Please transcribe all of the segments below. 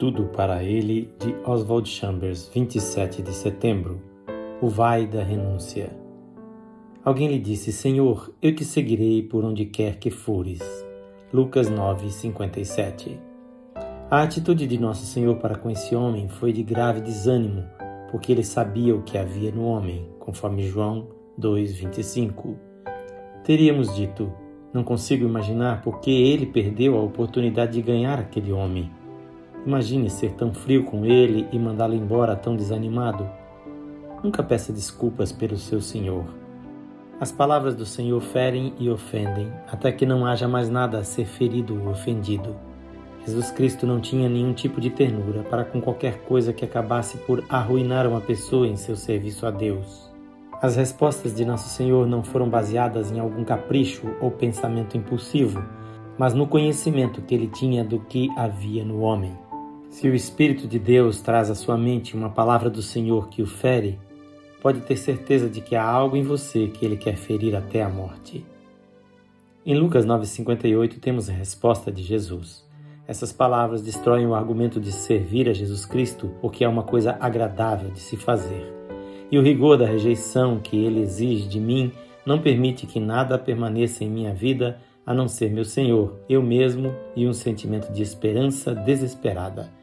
Tudo para ele, de Oswald Chambers, 27 de setembro. O vai da renúncia. Alguém lhe disse: Senhor, eu te seguirei por onde quer que fores. Lucas 9, 57. A atitude de Nosso Senhor para com esse homem foi de grave desânimo, porque ele sabia o que havia no homem, conforme João 2,25. Teríamos dito: não consigo imaginar por que ele perdeu a oportunidade de ganhar aquele homem. Imagine ser tão frio com ele e mandá-lo embora tão desanimado. Nunca peça desculpas pelo seu Senhor. As palavras do Senhor ferem e ofendem, até que não haja mais nada a ser ferido ou ofendido. Jesus Cristo não tinha nenhum tipo de ternura para com qualquer coisa que acabasse por arruinar uma pessoa em seu serviço a Deus. As respostas de Nosso Senhor não foram baseadas em algum capricho ou pensamento impulsivo, mas no conhecimento que ele tinha do que havia no homem. Se o Espírito de Deus traz à sua mente uma palavra do Senhor que o fere, pode ter certeza de que há algo em você que ele quer ferir até a morte. Em Lucas 9,58 temos a resposta de Jesus. Essas palavras destroem o argumento de servir a Jesus Cristo, o que é uma coisa agradável de se fazer. E o rigor da rejeição que ele exige de mim não permite que nada permaneça em minha vida a não ser meu Senhor, eu mesmo e um sentimento de esperança desesperada.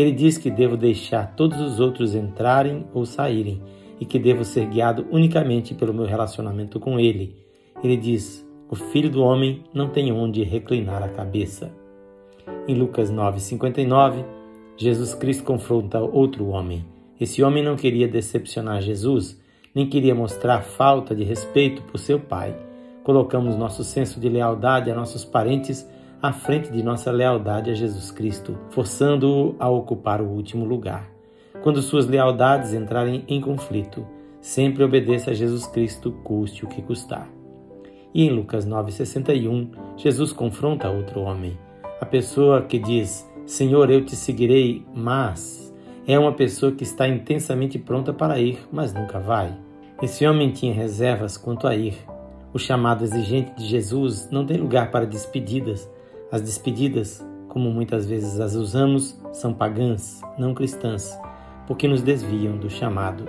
Ele diz que devo deixar todos os outros entrarem ou saírem e que devo ser guiado unicamente pelo meu relacionamento com Ele. Ele diz: O filho do homem não tem onde reclinar a cabeça. Em Lucas 9,59, Jesus Cristo confronta outro homem. Esse homem não queria decepcionar Jesus, nem queria mostrar falta de respeito por seu pai. Colocamos nosso senso de lealdade a nossos parentes à frente de nossa lealdade a Jesus Cristo, forçando-o a ocupar o último lugar. Quando suas lealdades entrarem em conflito, sempre obedeça a Jesus Cristo, custe o que custar. E em Lucas 9,61, Jesus confronta outro homem. A pessoa que diz: Senhor, eu te seguirei, mas é uma pessoa que está intensamente pronta para ir, mas nunca vai. Esse homem tinha reservas quanto a ir. O chamado exigente de Jesus não tem lugar para despedidas, as despedidas, como muitas vezes as usamos, são pagãs, não cristãs, porque nos desviam do chamado.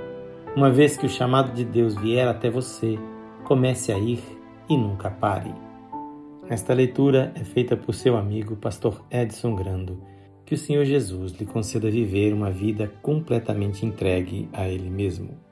Uma vez que o chamado de Deus vier até você, comece a ir e nunca pare. Esta leitura é feita por seu amigo, pastor Edson Grando. Que o Senhor Jesus lhe conceda viver uma vida completamente entregue a Ele mesmo.